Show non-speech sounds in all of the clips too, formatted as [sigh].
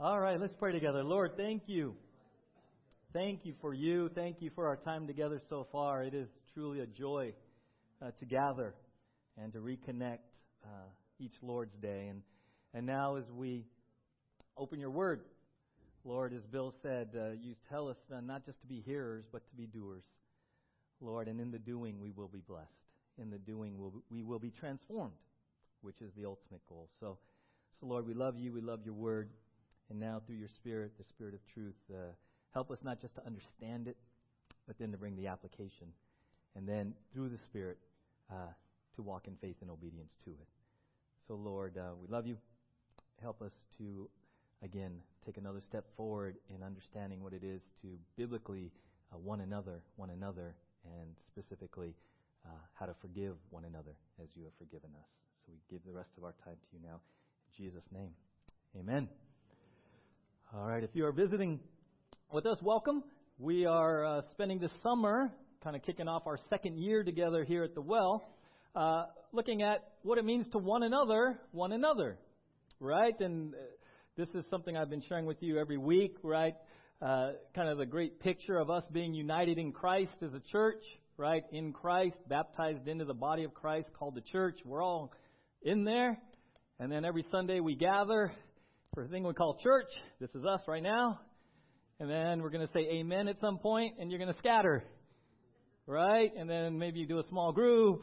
All right, let's pray together. Lord, thank you. Thank you for you. Thank you for our time together so far. It is truly a joy uh, to gather and to reconnect uh, each Lord's Day. And, and now, as we open your word, Lord, as Bill said, uh, you tell us not just to be hearers, but to be doers. Lord, and in the doing, we will be blessed. In the doing, we'll, we will be transformed, which is the ultimate goal. So, so, Lord, we love you. We love your word. And now, through your Spirit, the Spirit of truth, uh, help us not just to understand it, but then to bring the application. And then, through the Spirit, uh, to walk in faith and obedience to it. So, Lord, uh, we love you. Help us to, again, take another step forward in understanding what it is to biblically uh, one another, one another, and specifically uh, how to forgive one another as you have forgiven us. So we give the rest of our time to you now. In Jesus' name, amen. All right, if you are visiting with us, welcome. We are uh, spending the summer kind of kicking off our second year together here at the well, uh, looking at what it means to one another, one another, right? And uh, this is something I've been sharing with you every week, right? Uh, kind of the great picture of us being united in Christ as a church, right? In Christ, baptized into the body of Christ called the church. We're all in there. And then every Sunday we gather for a thing we call church. This is us right now. And then we're going to say amen at some point, and you're going to scatter. Right? And then maybe you do a small group.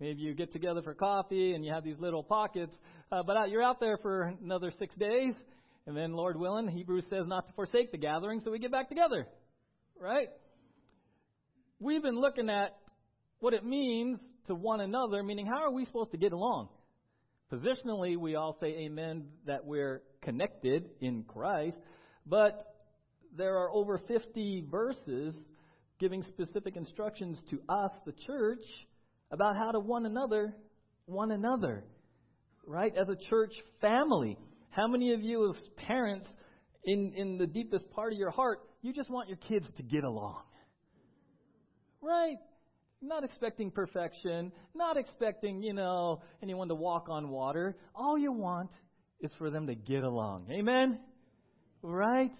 Maybe you get together for coffee and you have these little pockets. Uh, but you're out there for another six days. And then, Lord willing, Hebrews says not to forsake the gathering, so we get back together. Right? We've been looking at what it means to one another, meaning how are we supposed to get along? Positionally, we all say amen that we're connected in Christ, but there are over 50 verses giving specific instructions to us, the church, about how to one another, one another, right? As a church family. How many of you, as parents, in, in the deepest part of your heart, you just want your kids to get along? Right? Not expecting perfection, not expecting, you know, anyone to walk on water. All you want is for them to get along. Amen? Right?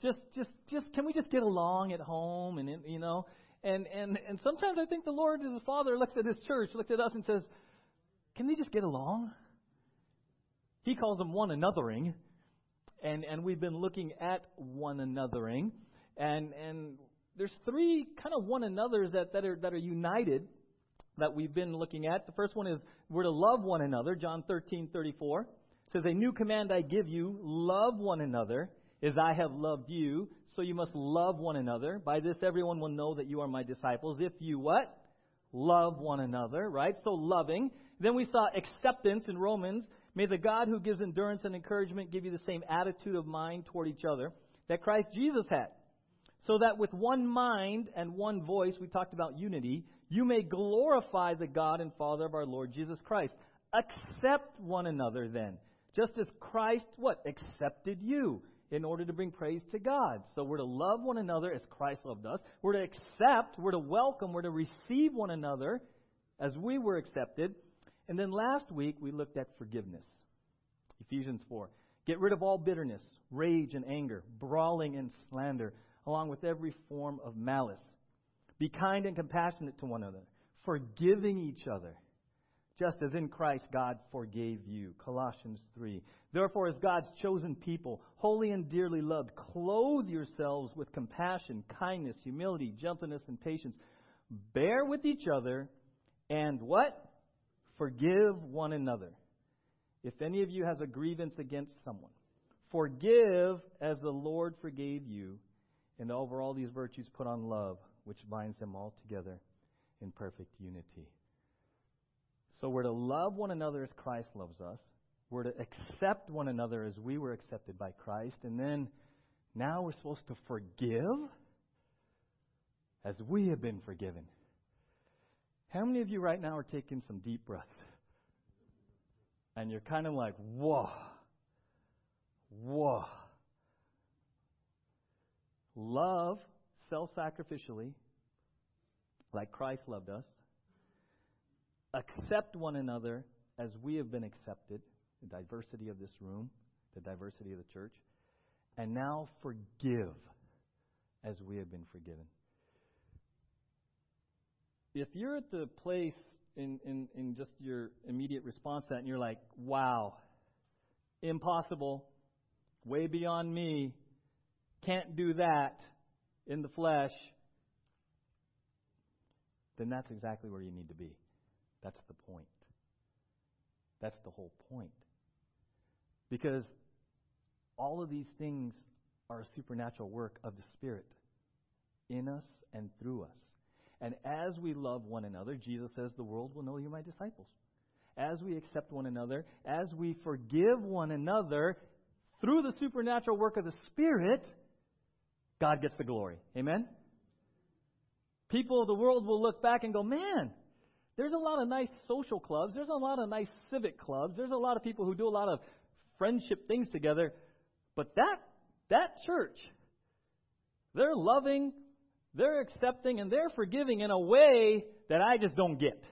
Just, just, just, can we just get along at home and, you know? And, and, and sometimes I think the Lord a father looks at his church, looks at us and says, can they just get along? He calls them one anothering. And, and we've been looking at one anothering. And, and there's three kind of one another's that, that, are, that are united that we've been looking at. The first one is we're to love one another, John 13, 34. Says, A new command I give you, love one another as I have loved you. So you must love one another. By this everyone will know that you are my disciples. If you what? Love one another, right? So loving. Then we saw acceptance in Romans. May the God who gives endurance and encouragement give you the same attitude of mind toward each other that Christ Jesus had so that with one mind and one voice, we talked about unity, you may glorify the God and Father of our Lord Jesus Christ. Accept one another then, just as Christ what? Accepted you in order to bring praise to God. So we're to love one another as Christ loved us. We're to accept, we're to welcome, we're to receive one another as we were accepted. And then last week we looked at forgiveness. Ephesians 4. Get rid of all bitterness, rage and anger, brawling and slander along with every form of malice. Be kind and compassionate to one another, forgiving each other, just as in Christ God forgave you. Colossians 3. Therefore, as God's chosen people, holy and dearly loved, clothe yourselves with compassion, kindness, humility, gentleness, and patience. Bear with each other, and what? Forgive one another. If any of you has a grievance against someone, forgive as the Lord forgave you. And over all these virtues, put on love, which binds them all together in perfect unity. So we're to love one another as Christ loves us. We're to accept one another as we were accepted by Christ. And then now we're supposed to forgive as we have been forgiven. How many of you right now are taking some deep breaths? And you're kind of like, whoa, whoa. Love self sacrificially, like Christ loved us. Accept one another as we have been accepted, the diversity of this room, the diversity of the church. And now forgive as we have been forgiven. If you're at the place in, in, in just your immediate response to that and you're like, wow, impossible, way beyond me, can't do that in the flesh, then that's exactly where you need to be. That's the point. That's the whole point. Because all of these things are a supernatural work of the Spirit in us and through us. And as we love one another, Jesus says, the world will know you're my disciples. As we accept one another, as we forgive one another through the supernatural work of the Spirit, God gets the glory. Amen? People of the world will look back and go, man, there's a lot of nice social clubs. There's a lot of nice civic clubs. There's a lot of people who do a lot of friendship things together. But that, that church, they're loving, they're accepting, and they're forgiving in a way that I just don't get.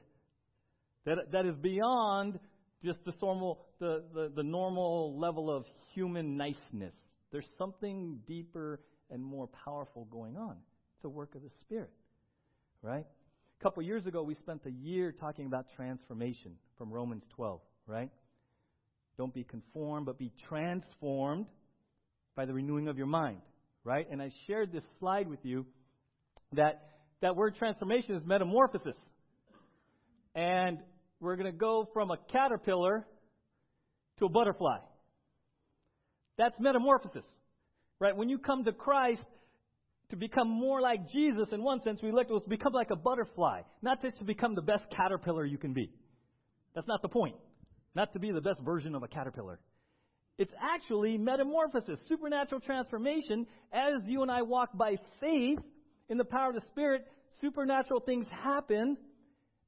That, that is beyond just the normal, the, the, the normal level of human niceness. There's something deeper and more powerful going on. It's a work of the Spirit, right? A couple years ago, we spent a year talking about transformation from Romans 12, right? Don't be conformed, but be transformed by the renewing of your mind, right? And I shared this slide with you that that word transformation is metamorphosis. And we're going to go from a caterpillar to a butterfly. That's metamorphosis. Right? When you come to Christ to become more like Jesus, in one sense, we look to become like a butterfly, not just to become the best caterpillar you can be. That's not the point. Not to be the best version of a caterpillar. It's actually metamorphosis, supernatural transformation. As you and I walk by faith in the power of the Spirit, supernatural things happen.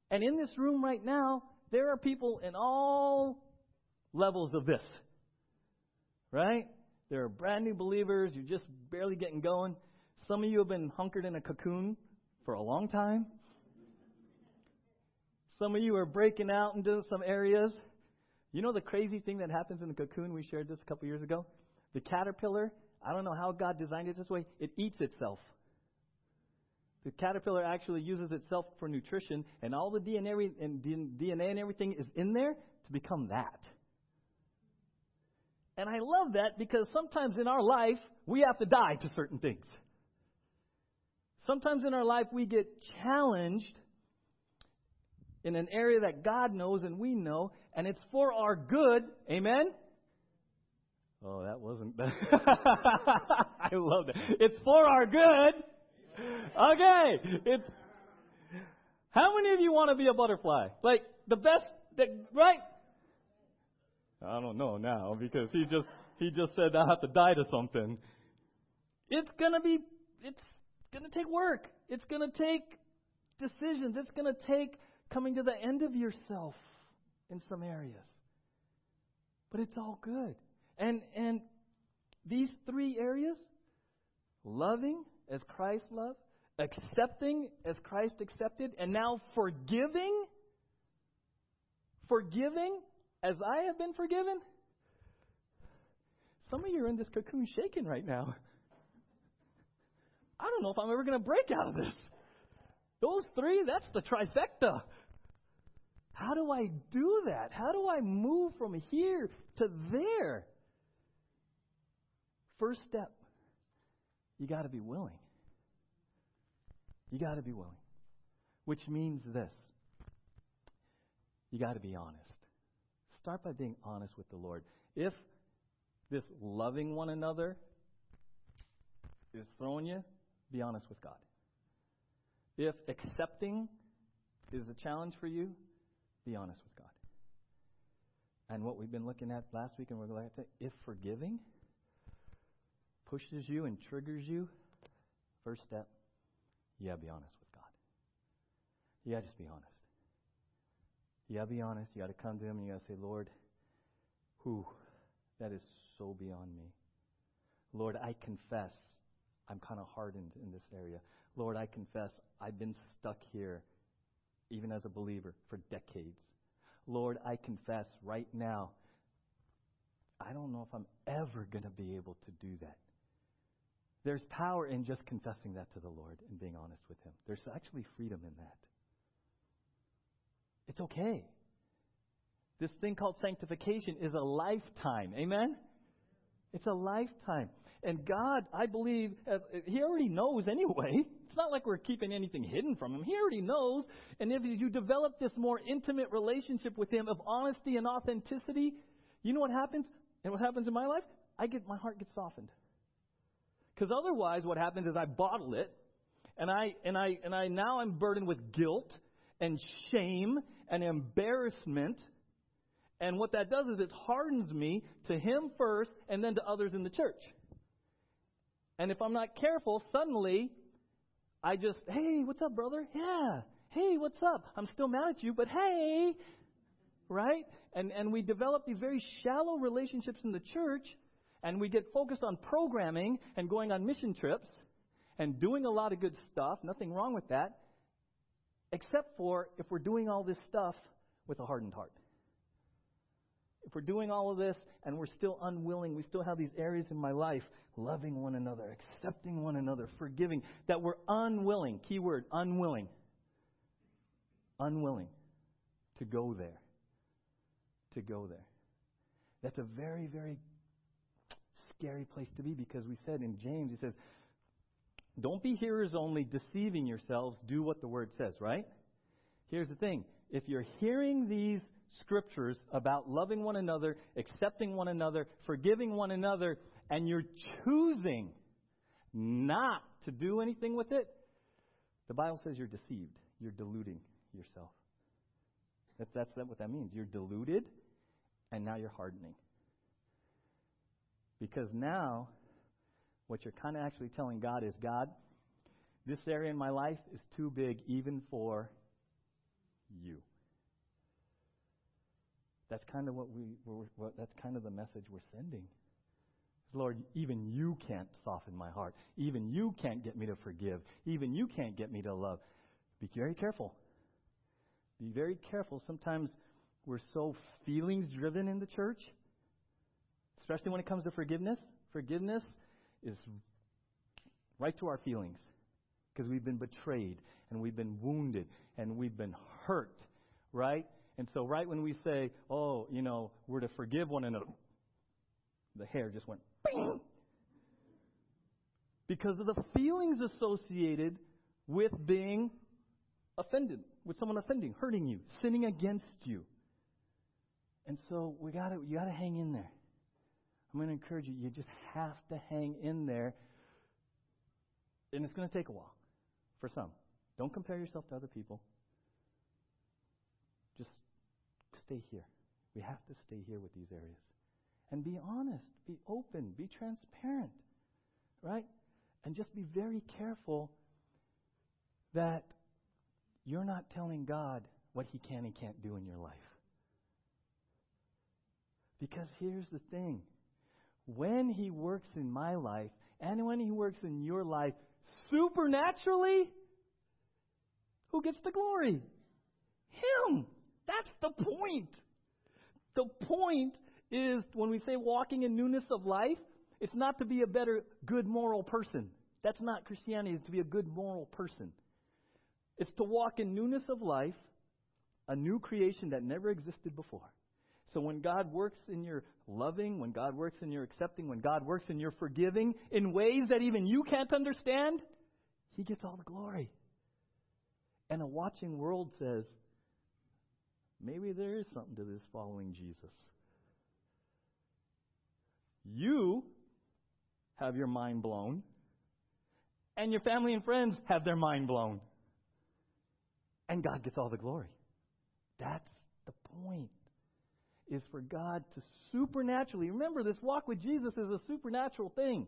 And in this room right now, there are people in all levels of this. Right? There are brand new believers. You're just barely getting going. Some of you have been hunkered in a cocoon for a long time. Some of you are breaking out into some areas. You know the crazy thing that happens in the cocoon? We shared this a couple years ago. The caterpillar, I don't know how God designed it this way, it eats itself. The caterpillar actually uses itself for nutrition, and all the DNA and DNA and everything is in there to become that. And I love that because sometimes in our life, we have to die to certain things. Sometimes in our life, we get challenged in an area that God knows and we know, and it's for our good. Amen? Oh, that wasn't. bad. [laughs] I love that. It's for our good. Okay. It's. How many of you want to be a butterfly? Like the best, that, right? I don't know now because he just he just said I have to die to something. It's gonna be it's gonna take work. It's gonna take decisions. It's gonna take coming to the end of yourself in some areas. But it's all good. And and these three areas loving as Christ loved, accepting as Christ accepted, and now forgiving forgiving as I have been forgiven? Some of you are in this cocoon shaking right now. I don't know if I'm ever going to break out of this. Those three, that's the trifecta. How do I do that? How do I move from here to there? First step, you got to be willing. You got to be willing. Which means this you got to be honest. Start by being honest with the Lord. If this loving one another is throwing you, be honest with God. If accepting is a challenge for you, be honest with God. And what we've been looking at last week, and we're going to if forgiving pushes you and triggers you, first step, to be honest with God. To just be honest. You got to be honest. You got to come to Him and you got to say, Lord, who that is so beyond me. Lord, I confess I'm kind of hardened in this area. Lord, I confess I've been stuck here, even as a believer, for decades. Lord, I confess right now I don't know if I'm ever going to be able to do that. There's power in just confessing that to the Lord and being honest with Him. There's actually freedom in that. It's okay. This thing called sanctification is a lifetime. Amen? It's a lifetime. And God, I believe, He already knows anyway. It's not like we're keeping anything hidden from Him. He already knows. And if you develop this more intimate relationship with Him of honesty and authenticity, you know what happens? And what happens in my life? I get my heart gets softened. Because otherwise, what happens is I bottle it, and I and I and I now I'm burdened with guilt and shame and embarrassment. And what that does is it hardens me to Him first, and then to others in the church. And if I'm not careful, suddenly I just, hey, what's up, brother? Yeah. Hey, what's up? I'm still mad at you, but hey, right? And and we develop these very shallow relationships in the church and we get focused on programming and going on mission trips and doing a lot of good stuff, nothing wrong with that, except for if we're doing all this stuff with a hardened heart. If we're doing all of this and we're still unwilling, we still have these areas in my life, loving one another, accepting one another, forgiving, that we're unwilling, key word, unwilling, unwilling to go there. To go there. That's a very, very scary place to be because we said in James, he says, don't be hearers only, deceiving yourselves. Do what the word says, right? Here's the thing. If you're hearing these scriptures about loving one another, accepting one another, forgiving one another, and you're choosing not to do anything with it, the Bible says you're deceived. You're deluding yourself. That's, that's what that means. You're deluded, and now you're hardening. Because now, what you're kind of actually telling God is God, this area in my life is too big even for you. That's kind of what we. What, that's kind of the message we're sending. Lord, even you can't soften my heart. Even you can't get me to forgive. Even you can't get me to love. Be very careful. Be very careful. Sometimes we're so feelings driven in the church especially when it comes to forgiveness. Forgiveness is right to our feelings because we've been betrayed and we've been wounded and we've been hurt, right? And so, right when we say, oh, you know, we're to forgive one another, the hair just went bing! Because of the feelings associated with being offended, with someone offending, hurting you, sinning against you. And so we gotta you gotta hang in there. I'm going to encourage you, you just have to hang in there. And it's going to take a while for some. Don't compare yourself to other people. Just stay here. We have to stay here with these areas. And be honest, be open, be transparent, right? And just be very careful that you're not telling God what He can and can't do in your life. Because here's the thing when He works in my life and when He works in your life supernaturally, who gets the glory? Him. That's the point. The point is when we say walking in newness of life, it's not to be a better, good moral person. That's not Christianity, it's to be a good moral person. It's to walk in newness of life, a new creation that never existed before. So when God works in your loving, when God works in your accepting, when God works in your forgiving in ways that even you can't understand, He gets all the glory. And a watching world says, maybe there is something to this following Jesus. You have your mind blown, and your family and friends have their mind blown. And God gets all the glory. That's the point is for God to supernaturally, remember this walk with Jesus is a supernatural thing.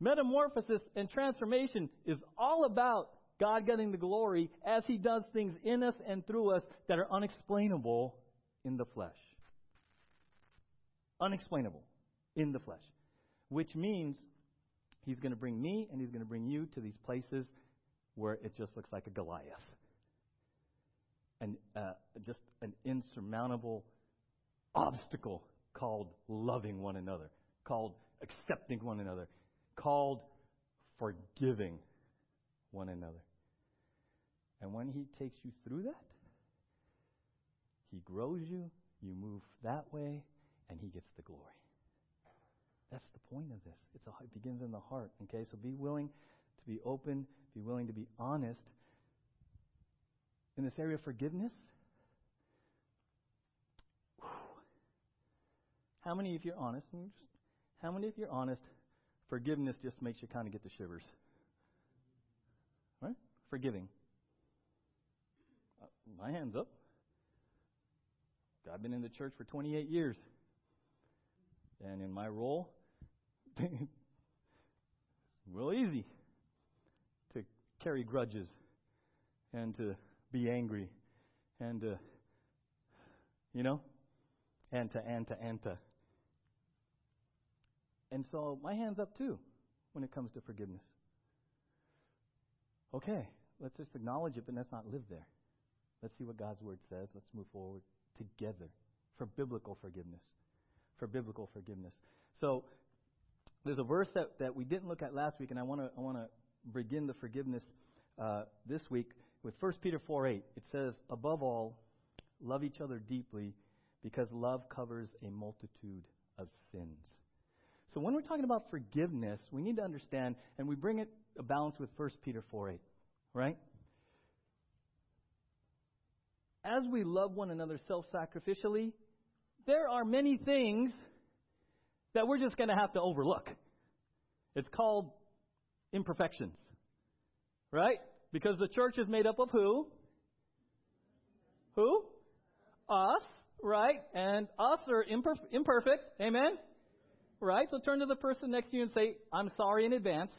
Metamorphosis and transformation is all about God getting the glory as He does things in us and through us that are unexplainable in the flesh. Unexplainable in the flesh. Which means He's going to bring me and He's going to bring you to these places where it just looks like a Goliath an, uh, just an insurmountable obstacle called loving one another, called accepting one another, called forgiving one another. And when He takes you through that, He grows you, you move that way, and He gets the glory. That's the point of this. A, it begins in the heart. Okay, so be willing to be open, be willing to be honest. In this area of forgiveness, how many, if you're honest, how many, if you're honest, forgiveness just makes you kind of get the shivers? Right? Forgiving. Uh, my hand's up. I've been in the church for 28 years. And in my role, [laughs] it's real easy to carry grudges and to be angry and to, you know, and to, and to, and to. And so my hand's up too when it comes to forgiveness. Okay, let's just acknowledge it, but let's not live there. Let's see what God's Word says. Let's move forward together for biblical forgiveness. For biblical forgiveness. So there's a verse that, that we didn't look at last week, and I want to I want to begin the forgiveness uh, this week with 1 Peter 4 8. It says, Above all, love each other deeply because love covers a multitude of sins. So when we're talking about forgiveness, we need to understand, and we bring it a balance with 1 Peter 4 8, right? As we love one another self sacrificially, there are many things that we're just going to have to overlook. It's called imperfections, right? Because the church is made up of who? Who? Us, right? And us are imperf- imperfect. Amen? Right? So turn to the person next to you and say, I'm sorry in advance.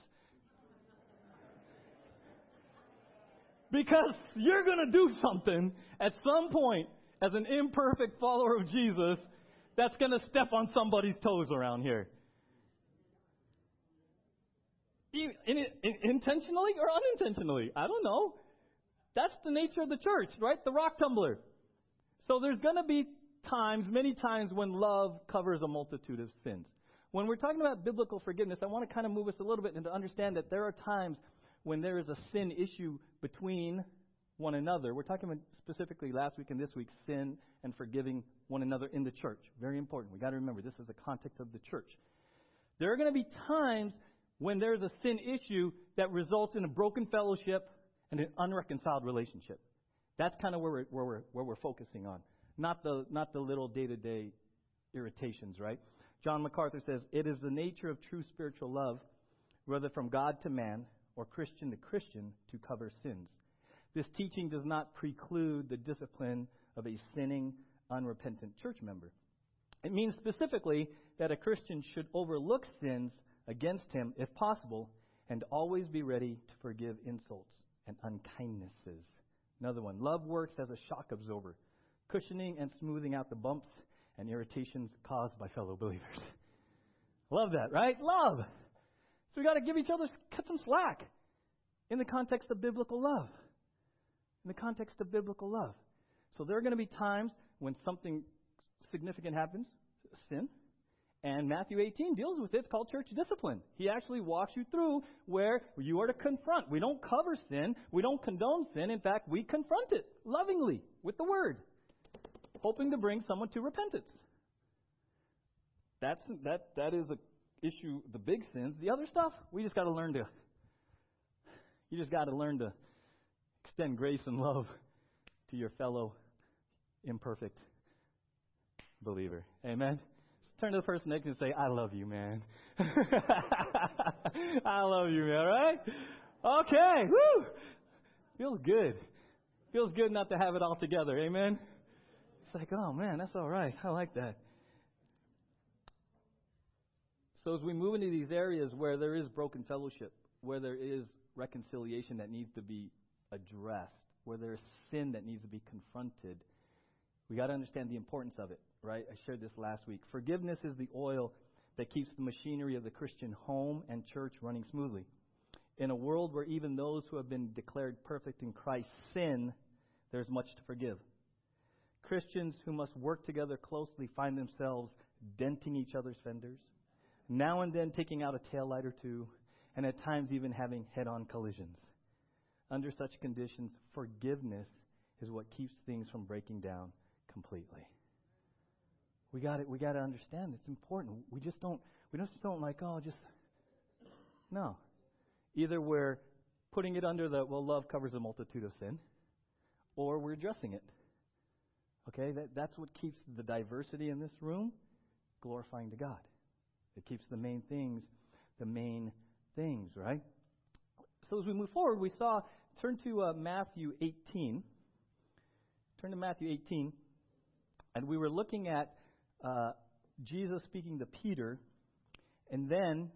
Because you're going to do something at some point as an imperfect follower of Jesus that's going to step on somebody's toes around here. In, in, in, intentionally or unintentionally? I don't know. That's the nature of the church, right? The rock tumbler. So there's going to be times, many times, when love covers a multitude of sins. When we're talking about biblical forgiveness, I want to kind of move us a little bit and to understand that there are times when there is a sin issue between one another. We're talking specifically last week and this week sin and forgiving one another in the church. Very important. We've got to remember this is the context of the church. There are going to be times when there's a sin issue that results in a broken fellowship and an unreconciled relationship. That's kind of where we're, where we're, where we're focusing on, not the, not the little day to day irritations, right? John MacArthur says, It is the nature of true spiritual love, whether from God to man or Christian to Christian, to cover sins. This teaching does not preclude the discipline of a sinning, unrepentant church member. It means specifically that a Christian should overlook sins against him if possible and always be ready to forgive insults and unkindnesses. Another one love works as a shock absorber, cushioning and smoothing out the bumps and irritations caused by fellow believers. [laughs] Love that, right? Love. So we got to give each other cut some slack in the context of biblical love in the context of biblical love. So there are going to be times when something significant happens, sin, and Matthew 18 deals with it. It's called church discipline. He actually walks you through where you are to confront. We don't cover sin. We don't condone sin. In fact, we confront it lovingly with the word, hoping to bring someone to repentance. That's, that, that is a issue, the big sins. The other stuff, we just got to learn to, you just got to learn to extend grace and love to your fellow imperfect believer. Amen? Turn to the person next to you and say, I love you, man. [laughs] I love you, man, right? Okay, woo! Feels good. Feels good not to have it all together. Amen? It's like, oh man, that's all right. I like that. So as we move into these areas where there is broken fellowship, where there is reconciliation that needs to be addressed, where there's sin that needs to be confronted, we got to understand the importance of it, right? I shared this last week. Forgiveness is the oil that keeps the machinery of the Christian home and church running smoothly. In a world where even those who have been declared perfect in Christ sin, there's much to forgive. Christians who must work together closely find themselves denting each other's fenders, now and then taking out a tail light or two, and at times even having head on collisions. Under such conditions, forgiveness is what keeps things from breaking down completely. We got it. We got to understand it's important. We just don't. We just don't like. Oh, just no. Either we're putting it under the well, love covers a multitude of sin, or we're addressing it. Okay, that, that's what keeps the diversity in this room glorifying to God. It keeps the main things the main things, right? So as we move forward, we saw, turn to uh, Matthew 18. Turn to Matthew 18. And we were looking at uh, Jesus speaking to Peter, and then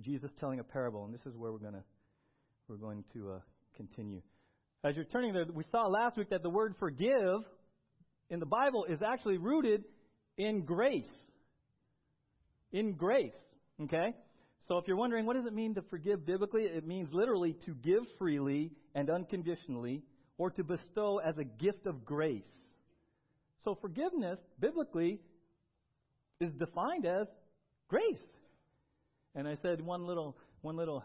Jesus telling a parable. And this is where we're going to we're going to uh, continue. As you're turning there, we saw last week that the word forgive in the Bible is actually rooted in grace. In grace. Okay? So if you're wondering what does it mean to forgive biblically, it means literally to give freely and unconditionally or to bestow as a gift of grace. So forgiveness biblically is defined as grace. And I said one little one little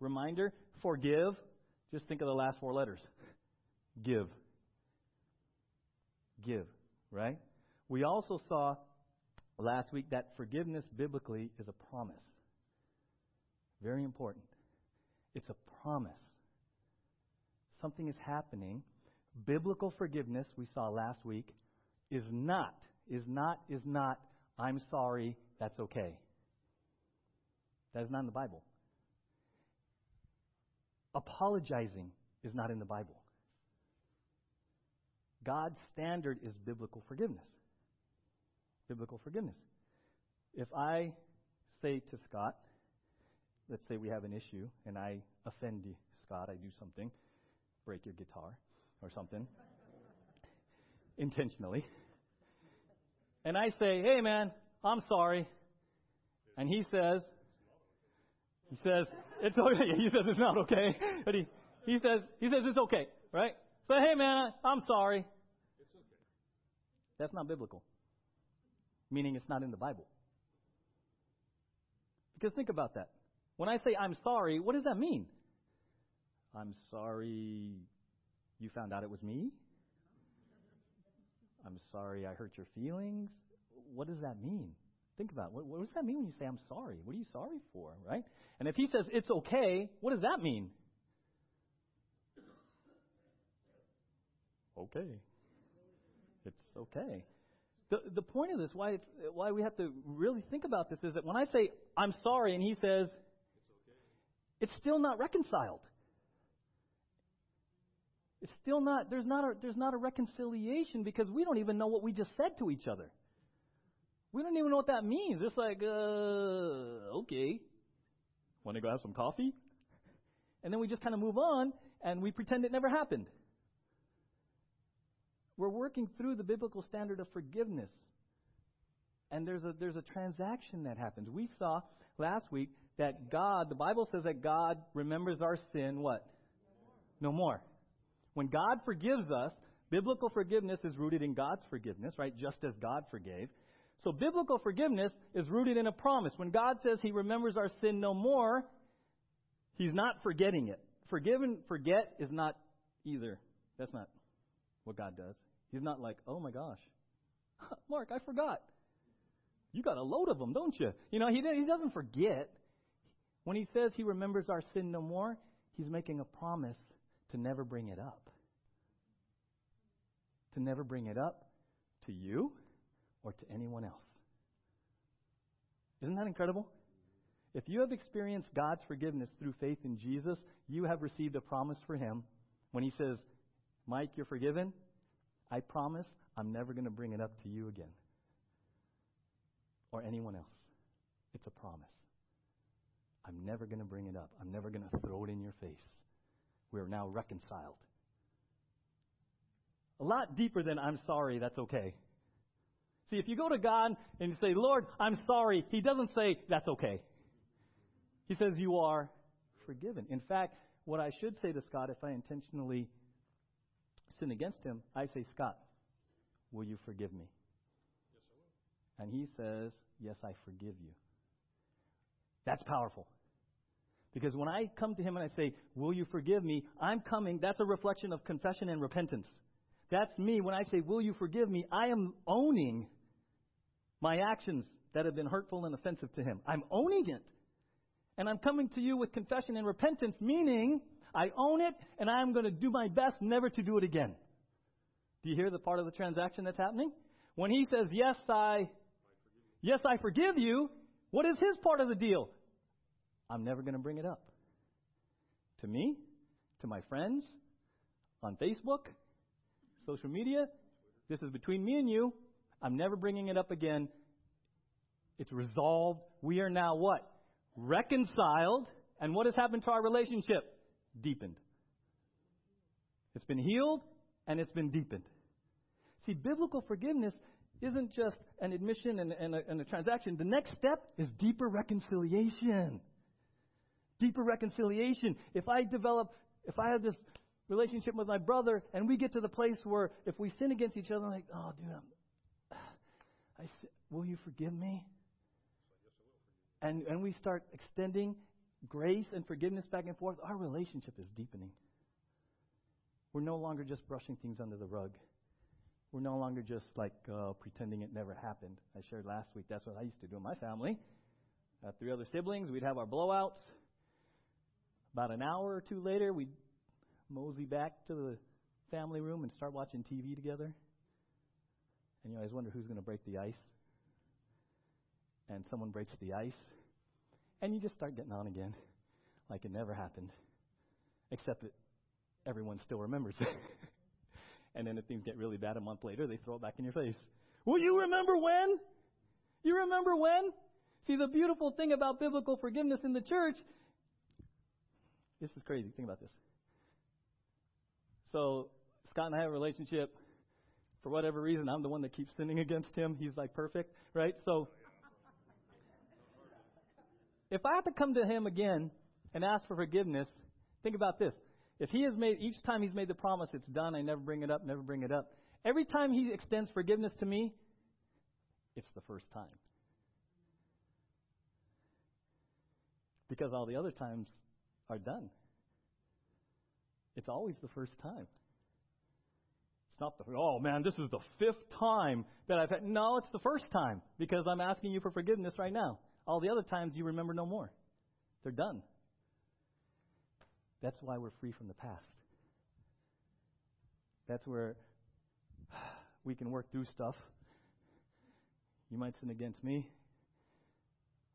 reminder, forgive just think of the last four letters give. Give, right? We also saw last week that forgiveness biblically is a promise. Very important. It's a promise. Something is happening. Biblical forgiveness, we saw last week, is not, is not, is not, I'm sorry, that's okay. That is not in the Bible. Apologizing is not in the Bible. God's standard is biblical forgiveness. Biblical forgiveness. If I say to Scott, let's say we have an issue and I offend you, Scott, I do something, break your guitar or something, intentionally, and I say, hey man, I'm sorry, and he says, he says, it's okay. [laughs] He says it's not okay. But he, he says, he says it's okay, right? So, hey man, I'm sorry. That's not biblical. Meaning it's not in the Bible. Because think about that. When I say I'm sorry, what does that mean? I'm sorry you found out it was me? I'm sorry I hurt your feelings? What does that mean? Think about it. What, what, does that mean when you say, I'm sorry? What are you sorry for, right? And if he says, it's okay, what does that mean? Okay. It's okay. The, the point of this, why, it's, why we have to really think about this, is that when I say, I'm sorry, and he says, it's, okay. it's still not reconciled. It's still not, there's not, a, there's not a reconciliation because we don't even know what we just said to each other. We don't even know what that means. It's like, uh, okay. Want to go have some coffee? And then we just kind of move on and we pretend it never happened. We're working through the biblical standard of forgiveness. And there's a, there's a transaction that happens. We saw last week that God, the Bible says that God remembers our sin, what? No more. No more. When God forgives us, biblical forgiveness is rooted in God's forgiveness, right? Just as God forgave. So biblical forgiveness is rooted in a promise. When God says he remembers our sin no more, he's not forgetting it. Forgive and forget is not either. That's not what God does. He's not like, oh my gosh, [laughs] Mark, I forgot. You got a load of them, don't you? You know, he, he doesn't forget. When he says he remembers our sin no more, he's making a promise to never bring it up. To never bring it up to you or to anyone else. Isn't that incredible? If you have experienced God's forgiveness through faith in Jesus, you have received a promise for Him when He says, Mike, you're forgiven. I promise I'm never going to bring it up to you again or anyone else. It's a promise. I'm never going to bring it up. I'm never going to throw it in your face. We're now reconciled. A lot deeper than I'm sorry, that's okay. See, if you go to God and you say, Lord, I'm sorry, He doesn't say, that's okay. He says, you are forgiven. In fact, what I should say to Scott if I intentionally sin against him, I say, Scott, will you forgive me? Yes, I will. And he says, Yes, I forgive you. That's powerful. Because when I come to him and I say, Will you forgive me? I'm coming. That's a reflection of confession and repentance. That's me. When I say, Will you forgive me? I am owning my actions that have been hurtful and offensive to him. I'm owning it. And I'm coming to you with confession and repentance, meaning I own it and I'm going to do my best never to do it again. Do you hear the part of the transaction that's happening? When he says, Yes, I Yes, I forgive you, what is his part of the deal? I'm never going to bring it up. To me, to my friends, on Facebook, social media, this is between me and you. I'm never bringing it up again. It's resolved. We are now what? Reconciled. And what has happened to our relationship? Deepened. It's been healed and it's been deepened. See, biblical forgiveness isn't just an admission and, and, a, and, a, transaction. The next step is deeper reconciliation. Deeper reconciliation. If I develop, if I have this relationship with my brother and we get to the place where if we sin against each other, I'm like, oh, dude, I'm, [sighs] I, will you forgive me? And, and we start extending grace and forgiveness back and forth, our relationship is deepening. We're no longer just brushing things under the rug. We're no longer just like uh, pretending it never happened. I shared last week that's what I used to do in my family. Uh, three other siblings, we'd have our blowouts. About an hour or two later, we'd mosey back to the family room and start watching TV together. And you always wonder who's going to break the ice. And someone breaks the ice. And you just start getting on again like it never happened. Except that everyone still remembers it. [laughs] And then if things get really bad a month later, they throw it back in your face. Will you remember when? You remember when? See, the beautiful thing about biblical forgiveness in the church, this is crazy. Think about this. So, Scott and I have a relationship. For whatever reason, I'm the one that keeps sinning against him. He's like perfect, right? So, if I have to come to him again and ask for forgiveness, think about this. If he has made, each time he's made the promise, it's done, I never bring it up, never bring it up. Every time he extends forgiveness to me, it's the first time. Because all the other times are done. It's always the first time. It's not the, oh man, this is the fifth time that I've had. No, it's the first time because I'm asking you for forgiveness right now. All the other times you remember no more. They're done. That's why we're free from the past. That's where [sighs] we can work through stuff. You might sin against me.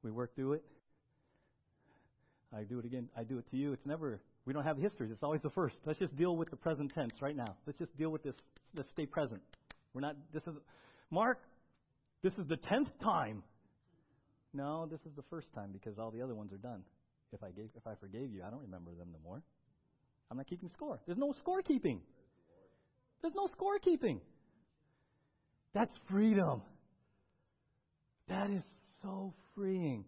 We work through it. I do it again. I do it to you. It's never, we don't have histories. It's always the first. Let's just deal with the present tense right now. Let's just deal with this. Let's stay present. We're not, this is, Mark, this is the tenth time. No, this is the first time because all the other ones are done. If I gave, if I forgave you, I don't remember them no more. I'm not keeping score. There's no scorekeeping. There's no scorekeeping. That's freedom. That is so freeing,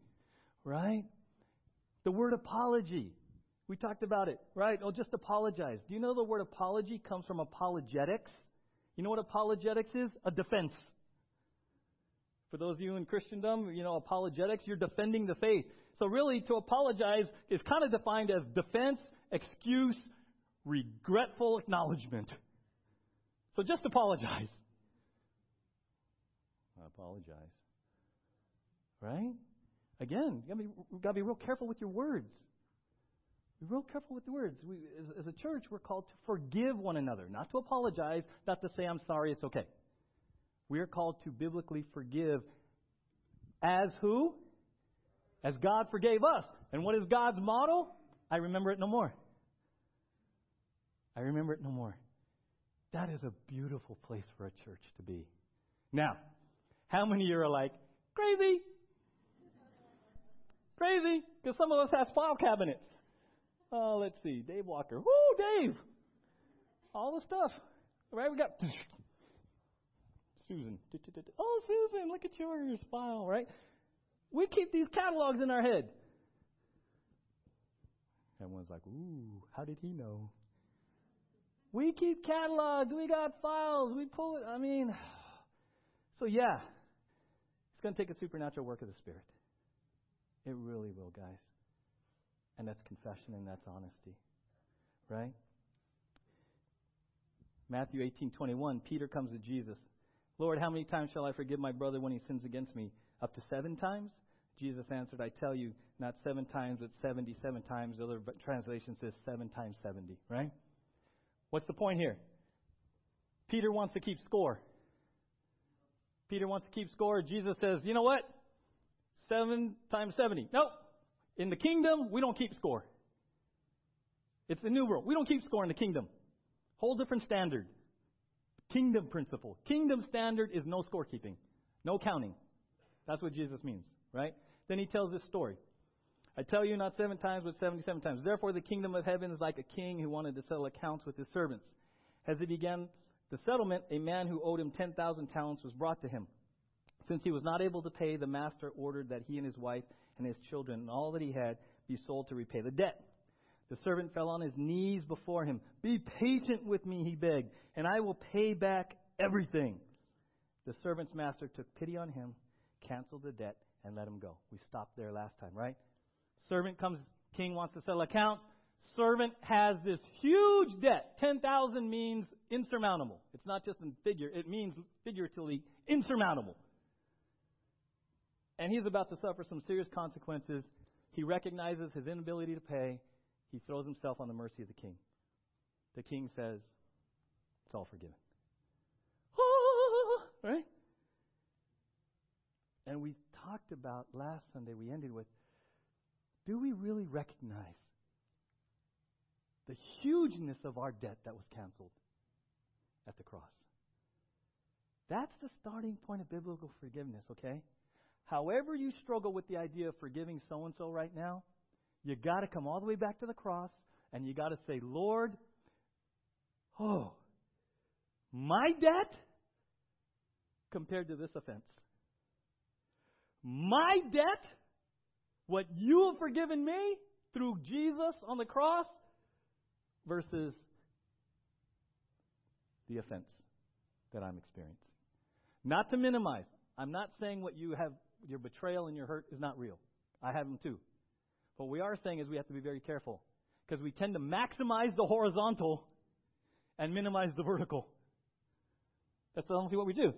right? The word apology. We talked about it, right? Oh, just apologize. Do you know the word apology comes from apologetics? You know what apologetics is? A defense. For those of you in Christendom, you know, apologetics, you're defending the faith. So really, to apologize is kind of defined as defense, excuse, regretful acknowledgement. So just apologize. I apologize. Right? Again, you got to be real careful with your words. Be real careful with the words. We, as, as a church, we're called to forgive one another, not to apologize, not to say, I'm sorry, it's okay. We are called to biblically forgive as who? as God forgave us. And what is God's model? I remember it no more. I remember it no more. That is a beautiful place for a church to be. Now, how many of you are like, crazy? Crazy? Because some of us have file cabinets. Oh, let's see. Dave Walker. Woo, Dave! All the stuff. Right? We got [sniffs] Susan. Oh, Susan, look at yours file, right? We keep these catalogs in our head. Everyone's like, ooh, how did he know? We keep catalogs, we got files, we pull it. I mean, [sighs] so yeah, It's going to take a supernatural work of the Spirit. It really will, guys. And that's confession and that's honesty. Right? Matthew 18:21, Peter comes to Jesus. Lord, how many times shall I forgive my brother when he sins against me? Up to seven times? Jesus answered, I tell you, not seven times, but 77 times. The other translation says seven times 70, right? What's the point here? Peter wants to keep score. Peter wants to keep score. Jesus says, you know what? Seven times 70. Nope. In the kingdom, we don't keep score. It's the new world. We don't keep score in the kingdom. Whole different standard. Kingdom principle. Kingdom standard is no scorekeeping, no counting. That's what Jesus means, right? Then he tells this story. I tell you not seven times, but 77 times. Therefore, the kingdom of heaven is like a king who wanted to settle accounts with his servants. As he began the settlement, a man who owed him 10,000 talents was brought to him. Since he was not able to pay, the master ordered that he and his wife and his children and all that he had be sold to repay the debt. The servant fell on his knees before him. Be patient with me, he begged, and I will pay back everything. The servant's master took pity on him, canceled the debt, and let him go. We stopped there last time, right? Servant comes, king wants to settle accounts. Servant has this huge debt. 10,000 means insurmountable. It's not just in figure, it means figuratively insurmountable. And he's about to suffer some serious consequences. He recognizes his inability to pay. He throws himself on the mercy of the king. The king says, It's all forgiven. [laughs] right? And we talked about last Sunday, we ended with do we really recognize the hugeness of our debt that was canceled at the cross? That's the starting point of biblical forgiveness, okay? However, you struggle with the idea of forgiving so and so right now, you got to come all the way back to the cross and you got to say, Lord, oh, my debt compared to this offense. My debt, what you have forgiven me through Jesus on the cross, versus the offense that I'm experiencing. Not to minimize. I'm not saying what you have, your betrayal and your hurt is not real. I have them too. What we are saying is we have to be very careful because we tend to maximize the horizontal and minimize the vertical. That's honestly what we do.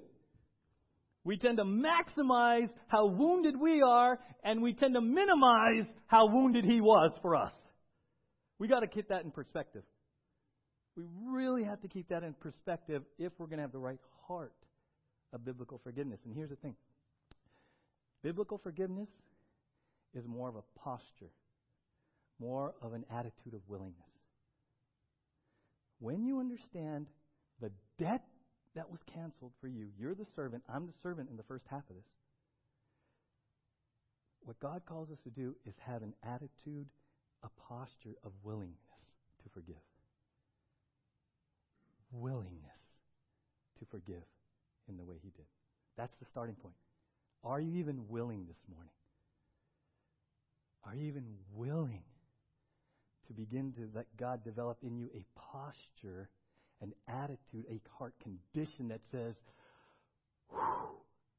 We tend to maximize how wounded we are, and we tend to minimize how wounded he was for us. We got to keep that in perspective. We really have to keep that in perspective if we're going to have the right heart of biblical forgiveness. And here's the thing biblical forgiveness is more of a posture, more of an attitude of willingness. When you understand the debt that was canceled for you, you're the servant, I'm the servant in the first half of this. What God calls us to do is have an attitude, a posture of willingness to forgive. Willingness to forgive in the way He did. That's the starting point. Are you even willing this morning? Are you even willing to begin to let God develop in you a posture, an attitude, a heart condition that says,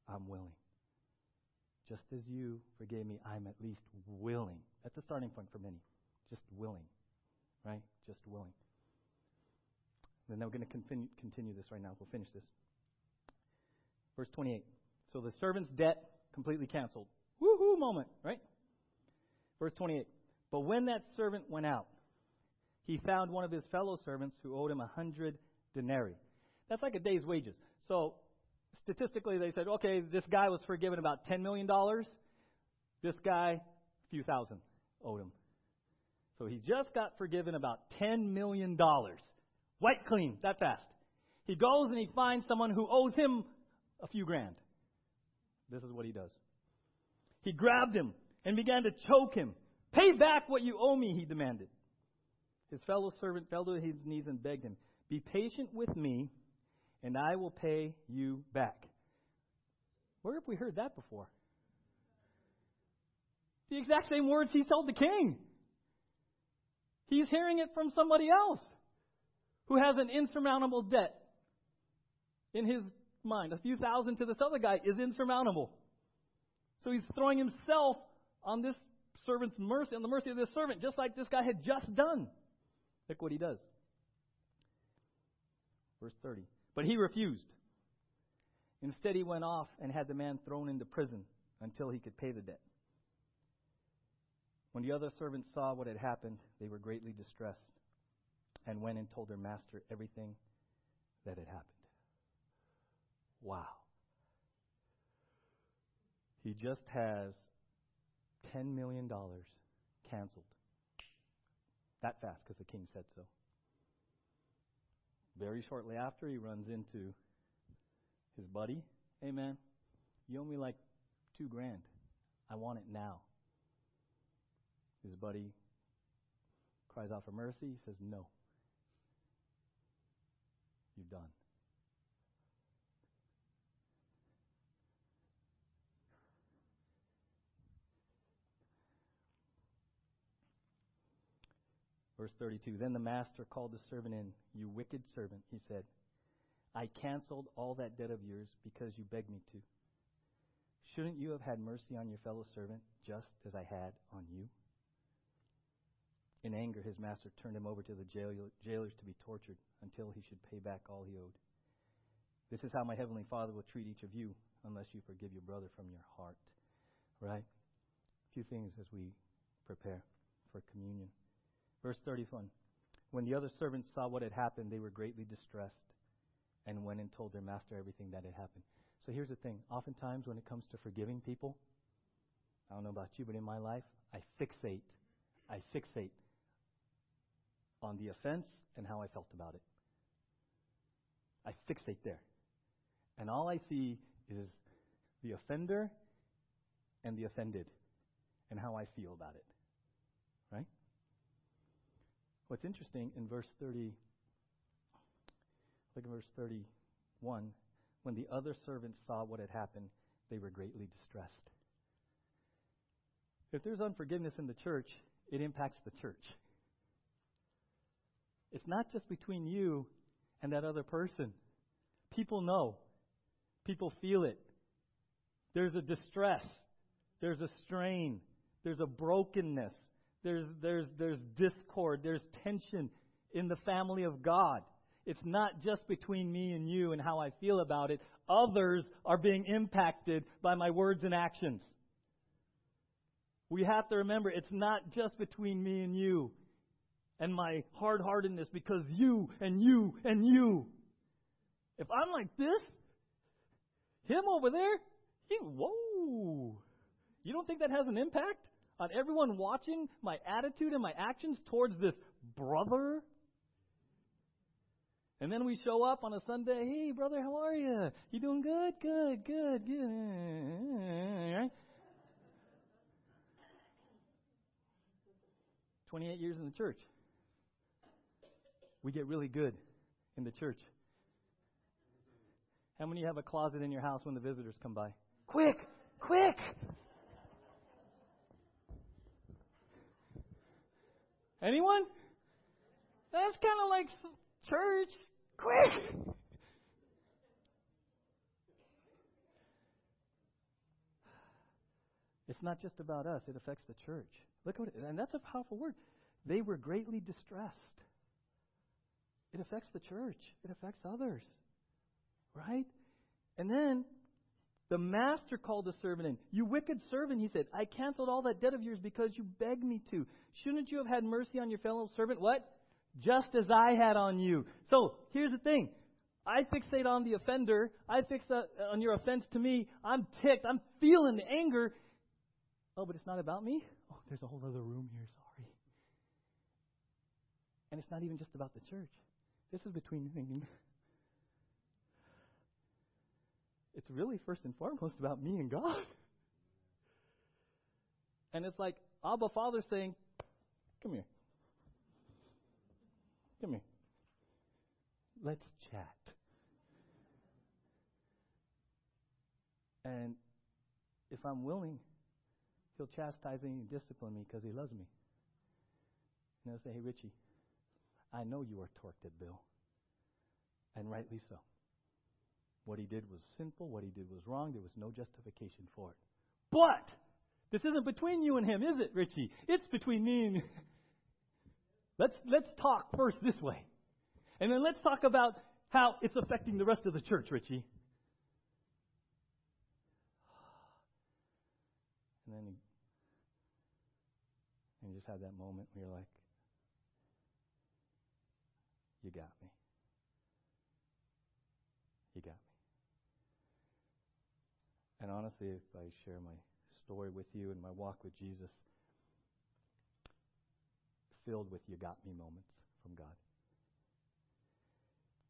I'm willing. Just as you forgave me, I'm at least willing. That's a starting point for many. Just willing. Right? Just willing. Then we're going to continue, continue this right now. We'll finish this. Verse 28. So the servant's debt completely canceled. Woohoo moment, right? Verse 28. But when that servant went out, he found one of his fellow servants who owed him a hundred denarii. That's like a day's wages. So statistically, they said, okay, this guy was forgiven about $10 million. This guy, a few thousand owed him. So he just got forgiven about $10 million. White clean, that fast. He goes and he finds someone who owes him a few grand. This is what he does. He grabbed him and began to choke him. Pay back what you owe me, he demanded. His fellow servant fell to his knees and begged him, Be patient with me, and I will pay you back. Where have we heard that before? The exact same words he told the king. He's hearing it from somebody else who has an insurmountable debt in his mind. A few thousand to this other guy is insurmountable. So he's throwing himself on this servant's mercy, on the mercy of this servant, just like this guy had just done. Look what he does. Verse 30. But he refused. Instead, he went off and had the man thrown into prison until he could pay the debt. When the other servants saw what had happened, they were greatly distressed and went and told their master everything that had happened. Wow. He just has $10 million canceled. That fast, because the king said so. Very shortly after, he runs into his buddy. Hey, man, you owe me like two grand. I want it now. His buddy cries out for mercy. He says, No. You're done. Verse 32 Then the master called the servant in. You wicked servant, he said. I canceled all that debt of yours because you begged me to. Shouldn't you have had mercy on your fellow servant just as I had on you? In anger, his master turned him over to the jailers to be tortured until he should pay back all he owed. This is how my heavenly Father will treat each of you unless you forgive your brother from your heart. Right? A few things as we prepare for communion. Verse 31. When the other servants saw what had happened, they were greatly distressed and went and told their master everything that had happened. So here's the thing. Oftentimes, when it comes to forgiving people, I don't know about you, but in my life, I fixate. I fixate on the offense and how I felt about it. I fixate there. And all I see is the offender and the offended and how I feel about it. What's interesting in verse 30, look at verse 31. When the other servants saw what had happened, they were greatly distressed. If there's unforgiveness in the church, it impacts the church. It's not just between you and that other person. People know. People feel it. There's a distress. There's a strain. There's a brokenness. There's, there's, there's discord. There's tension in the family of God. It's not just between me and you and how I feel about it. Others are being impacted by my words and actions. We have to remember it's not just between me and you and my hard heartedness because you and you and you. If I'm like this, him over there, he, whoa. You don't think that has an impact on everyone watching my attitude and my actions towards this brother? And then we show up on a Sunday, hey, brother, how are you? You doing good? Good, good, good. Right? 28 years in the church we get really good in the church. How many have a closet in your house when the visitors come by? Quick! Quick! Anyone? That's kind of like church. Quick! It's not just about us, it affects the church. Look what it, and that's a powerful word. They were greatly distressed. It affects the church, it affects others. Right? And then the master called the servant in. You wicked servant, he said, I canceled all that debt of yours because you begged me to. Shouldn't you have had mercy on your fellow servant? What? Just as I had on you. So, here's the thing. I fixate on the offender. I fix uh, on your offense to me. I'm ticked. I'm feeling the anger. Oh, but it's not about me? Oh, there's a whole other room here. Sorry. And it's not even just about the church. This is between me. It's really first and foremost about me and God. [laughs] And it's like Abba Father saying, Come here. Come here. Let's chat. And if I'm willing, he'll chastise me and discipline me because he loves me. And he'll say, Hey, Richie, I know you are torqued at Bill. And rightly so. What he did was sinful. What he did was wrong. There was no justification for it. But this isn't between you and him, is it, Richie? It's between me and [laughs] Let's let's talk first this way. And then let's talk about how it's affecting the rest of the church, Richie. And then and you just have that moment where you're like, you got me. You got me. And honestly, if I share my story with you and my walk with Jesus, filled with you got me moments from God.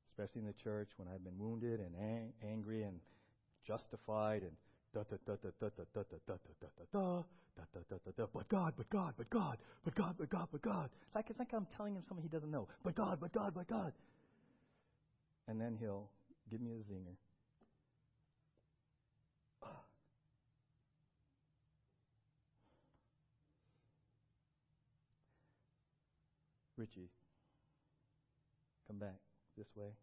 Especially in the church when I've been wounded and ang- angry and justified and da da da da da da da da da da da da da da da da da but God, but God, but God, but God, but God, but God. It's like it's like I'm telling him something he doesn't know. But God, but God, but God. And then he'll give me a zinger. Richie, come back this way.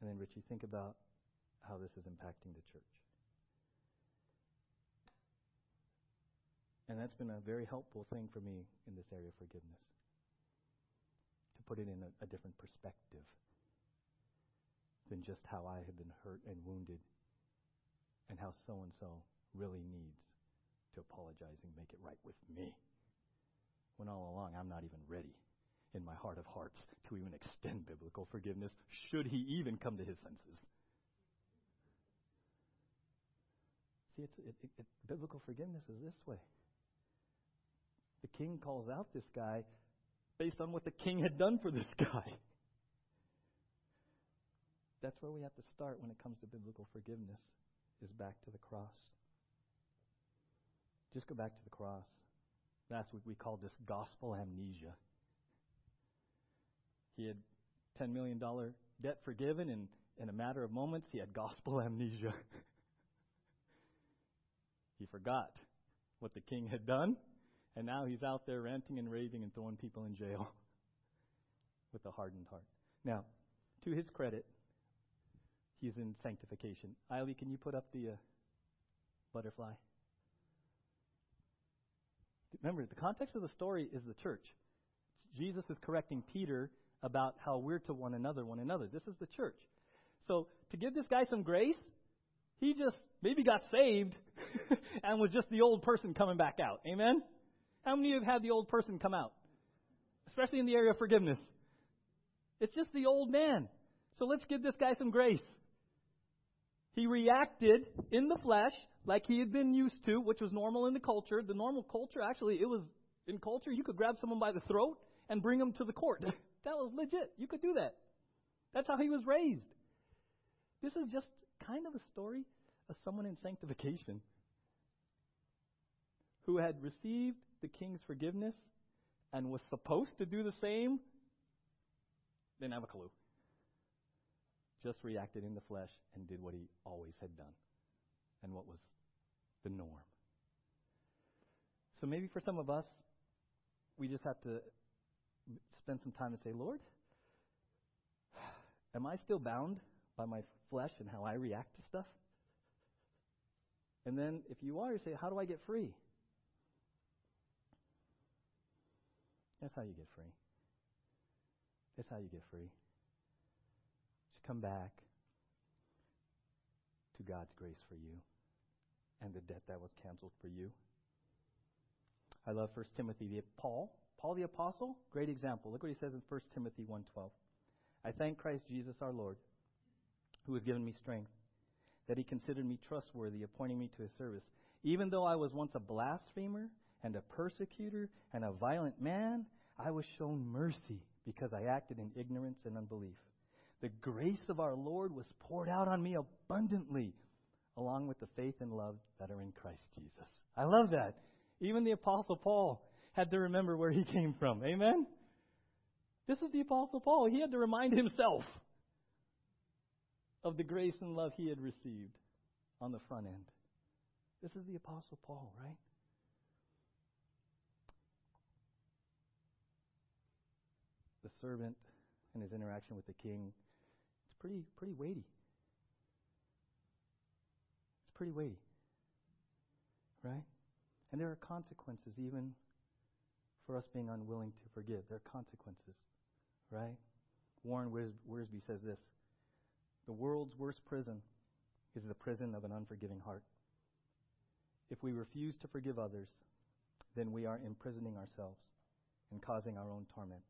And then, Richie, think about how this is impacting the church. And that's been a very helpful thing for me in this area of forgiveness. To put it in a, a different perspective than just how I have been hurt and wounded and how so and so really needs to apologize and make it right with me. When all along I'm not even ready in my heart of hearts to even extend biblical forgiveness, should he even come to his senses. See, it's, it, it, it, biblical forgiveness is this way. The king calls out this guy based on what the king had done for this [laughs] guy. That's where we have to start when it comes to biblical forgiveness, is back to the cross. Just go back to the cross. Last week we called this gospel amnesia. He had $10 million debt forgiven, and in a matter of moments, he had gospel [laughs] amnesia. he forgot what the king had done, and now he's out there ranting and raving and throwing people in jail [laughs] with a hardened heart. Now, to his credit, he's in sanctification. Eiley, can you put up the uh, butterfly? Remember, the context of the story is the church. Jesus is correcting Peter about how we're to one another, one another. This is the church. So to give this guy some grace, he just maybe got saved [laughs] and was just the old person coming back out. Amen? How many of you have had the old person come out? Especially in the area of forgiveness. It's just the old man. So let's give this guy some grace. He reacted in the flesh like he had been used to, which was normal in the culture. The normal culture, actually, it was in culture, you could grab someone by the throat and bring them to the court. [laughs] That was legit. You could do that. That's how he was raised. This is just kind of a story of someone in sanctification who had received the king's forgiveness and was supposed to do the same, didn't have a clue. Just reacted in the flesh and did what he always had done and what was the norm. So maybe for some of us, we just have to spend some time and say, Lord, am I still bound by my flesh and how I react to stuff? And then if you are, you say, How do I get free? That's how you get free. That's how you get free. Just come back to God's grace for you and the debt that was canceled for you. I love 1 Timothy. Paul Paul the apostle, great example. Look what he says in 1 Timothy 1:12. I thank Christ Jesus our Lord, who has given me strength, that he considered me trustworthy, appointing me to his service. Even though I was once a blasphemer and a persecutor and a violent man, I was shown mercy because I acted in ignorance and unbelief. The grace of our Lord was poured out on me abundantly, along with the faith and love that are in Christ Jesus. I love that. Even the Apostle Paul had to remember where he [laughs] came from. Amen? This is the Apostle Paul. He had to remind himself of the grace and love he had received on the front end. This is the Apostle Paul, right? The servant and his interaction with the king, it's pretty pretty weighty. It's pretty weighty. Right? And there are consequences even for us being unwilling to forgive. There are consequences. Right? Warren Wiersbe says this The world's worst prison is the prison of an unforgiving heart. If we refuse to forgive others, then we are imprisoning ourselves and causing our own torment.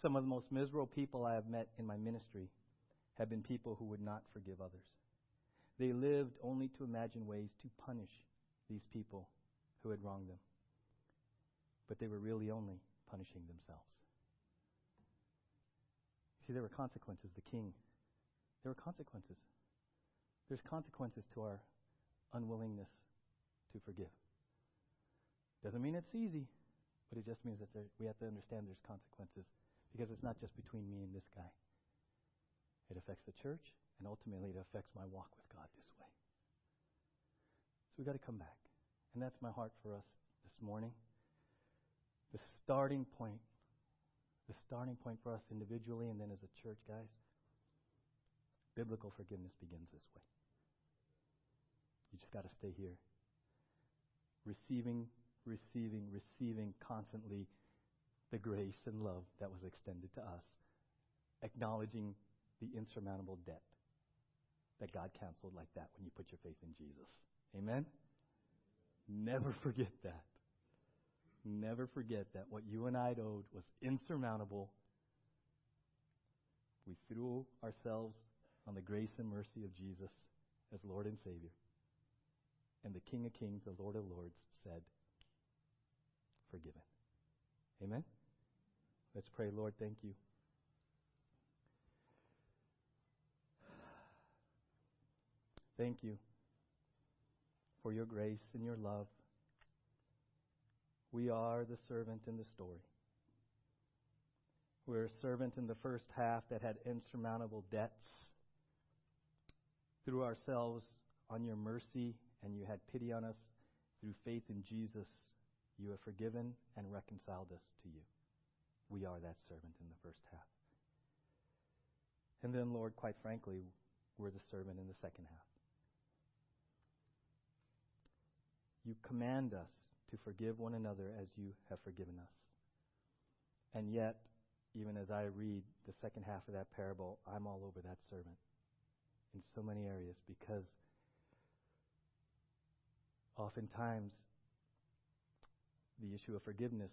Some of the most miserable people I have met in my ministry have been people who would not forgive others. They lived only to imagine ways to punish these people who had wronged them. But they were really only punishing themselves. See, there were consequences. The king, there were consequences. There's consequences to our unwillingness to forgive. Doesn't mean it's easy, but it just means that there, we have to understand there's consequences because it's not just between me and this guy. It affects the church, and ultimately it affects my walk with God this way. So we've got to come back. And that's my heart for us this morning. The starting point, the starting point for us individually and then as a church, guys, biblical forgiveness begins this way. You just got to stay here. Receiving, receiving, receiving constantly the grace and love that was extended to us, acknowledging the insurmountable debt that God canceled like that when you put your faith in Jesus. Amen? Never forget that. Never forget that what you and I owed was insurmountable. We threw ourselves on the grace and mercy of Jesus as Lord and Savior. And the King of Kings, the Lord of Lords, said, Forgiven. Amen? Let's pray. Lord, thank you. Thank you for your grace and your love. We are the servant in the story. We're a servant in the first half that had insurmountable debts. Threw ourselves on your mercy, and you had pity on us. Through faith in Jesus, you have forgiven and reconciled us to you. We are that servant in the first half. And then, Lord, quite frankly, we're the servant in the second half. You command us to forgive one another as you have forgiven us. And yet, even as I read the second half of that parable, I'm all over that servant in so many areas because oftentimes the issue of forgiveness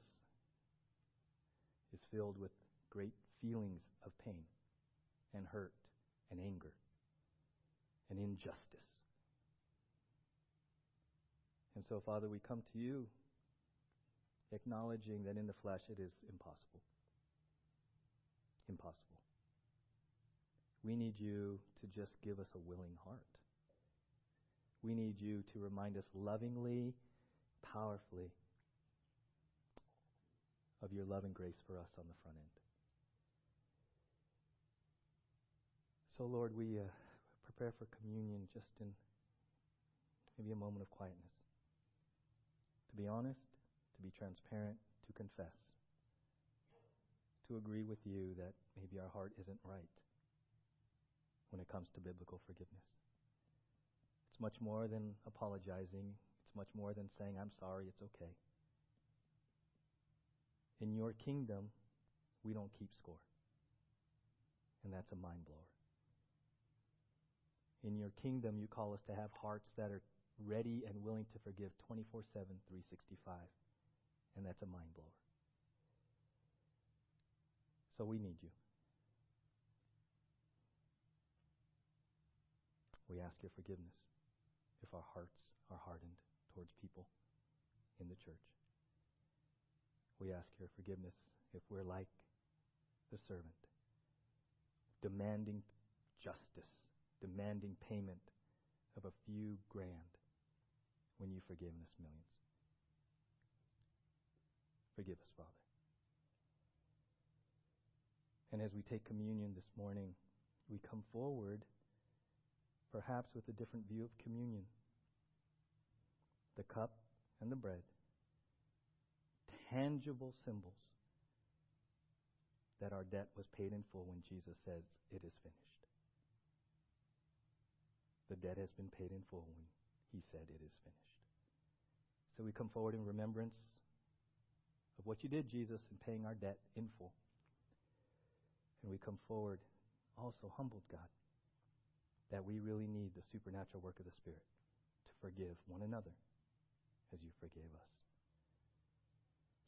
is filled with great feelings of pain and hurt and anger and injustice. And so, Father, we come to you acknowledging that in the flesh it is impossible. Impossible. We need you to just give us a willing heart. We need you to remind us lovingly, powerfully of your love and grace for us on the front end. So, Lord, we uh, prepare for communion just in maybe a moment of quietness to be honest, to be transparent, to confess, to agree with you that maybe our heart isn't right when it comes to biblical forgiveness. It's much more than apologizing, it's much more than saying, I'm sorry, it's okay. In your kingdom, we don't keep score. And that's a mind blower. In your kingdom, you call us to have hearts that are ready and willing to forgive 24 7, 365. And that's a mind blower. So we need you. We ask your forgiveness if our hearts are hardened towards people in the church. We ask your forgiveness if we're like the servant, demanding justice, demanding payment of a few grand when you've forgiven us millions. Forgive us, Father. And as we take communion this morning, we come forward perhaps with a different view of communion. The cup and the bread, tangible symbols that our debt was paid in full when Jesus says, It is finished. The debt has been paid in full when he said, It is finished. So we come forward in remembrance of what you did, Jesus, in paying our debt in full. And we come forward also humbled, God, that we really need the supernatural work of the Spirit to forgive one another as you forgave us.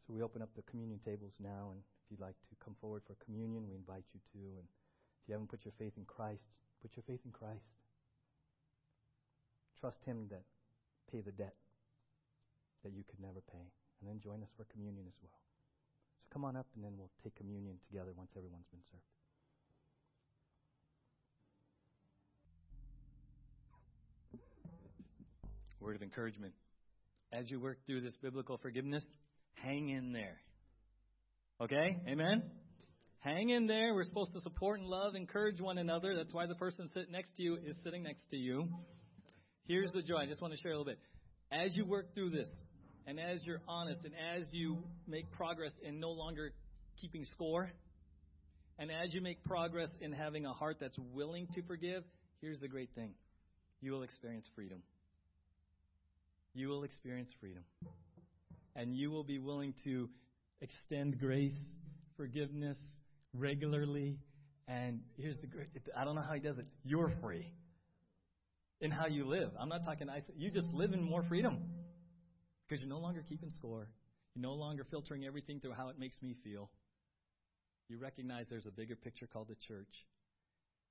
So we open up the communion tables now, and if you'd like to come forward for communion, we invite you to. And if you haven't put your faith in Christ, put your faith in Christ. Trust Him to pay the debt that you could never pay. And then join us for communion as well. So come on up, and then we'll take communion together once everyone's been served. Word of encouragement. As you work through this biblical forgiveness, hang in there. Okay? Amen? Hang in there. We're supposed to support and love, encourage one another. That's why the person sitting next to you is sitting next to you. Here's the joy. I just want to share a little bit. As you work through this, and as you're honest, and as you make progress in no longer keeping score, and as you make progress in having a heart that's willing to forgive, here's the great thing you will experience freedom. You will experience freedom. And you will be willing to extend grace, forgiveness regularly. And here's the great I don't know how he does it. You're free in how you live. I'm not talking, you just live in more freedom because you're no longer keeping score. You're no longer filtering everything through how it makes me feel. You recognize there's a bigger picture called the church.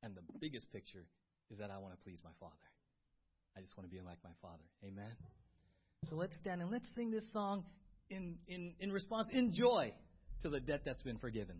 And the biggest picture is that I want to please my Father. I just want to be like my Father. Amen. So let's stand and let's sing this song in, in, in response, in joy to the debt that's been forgiven.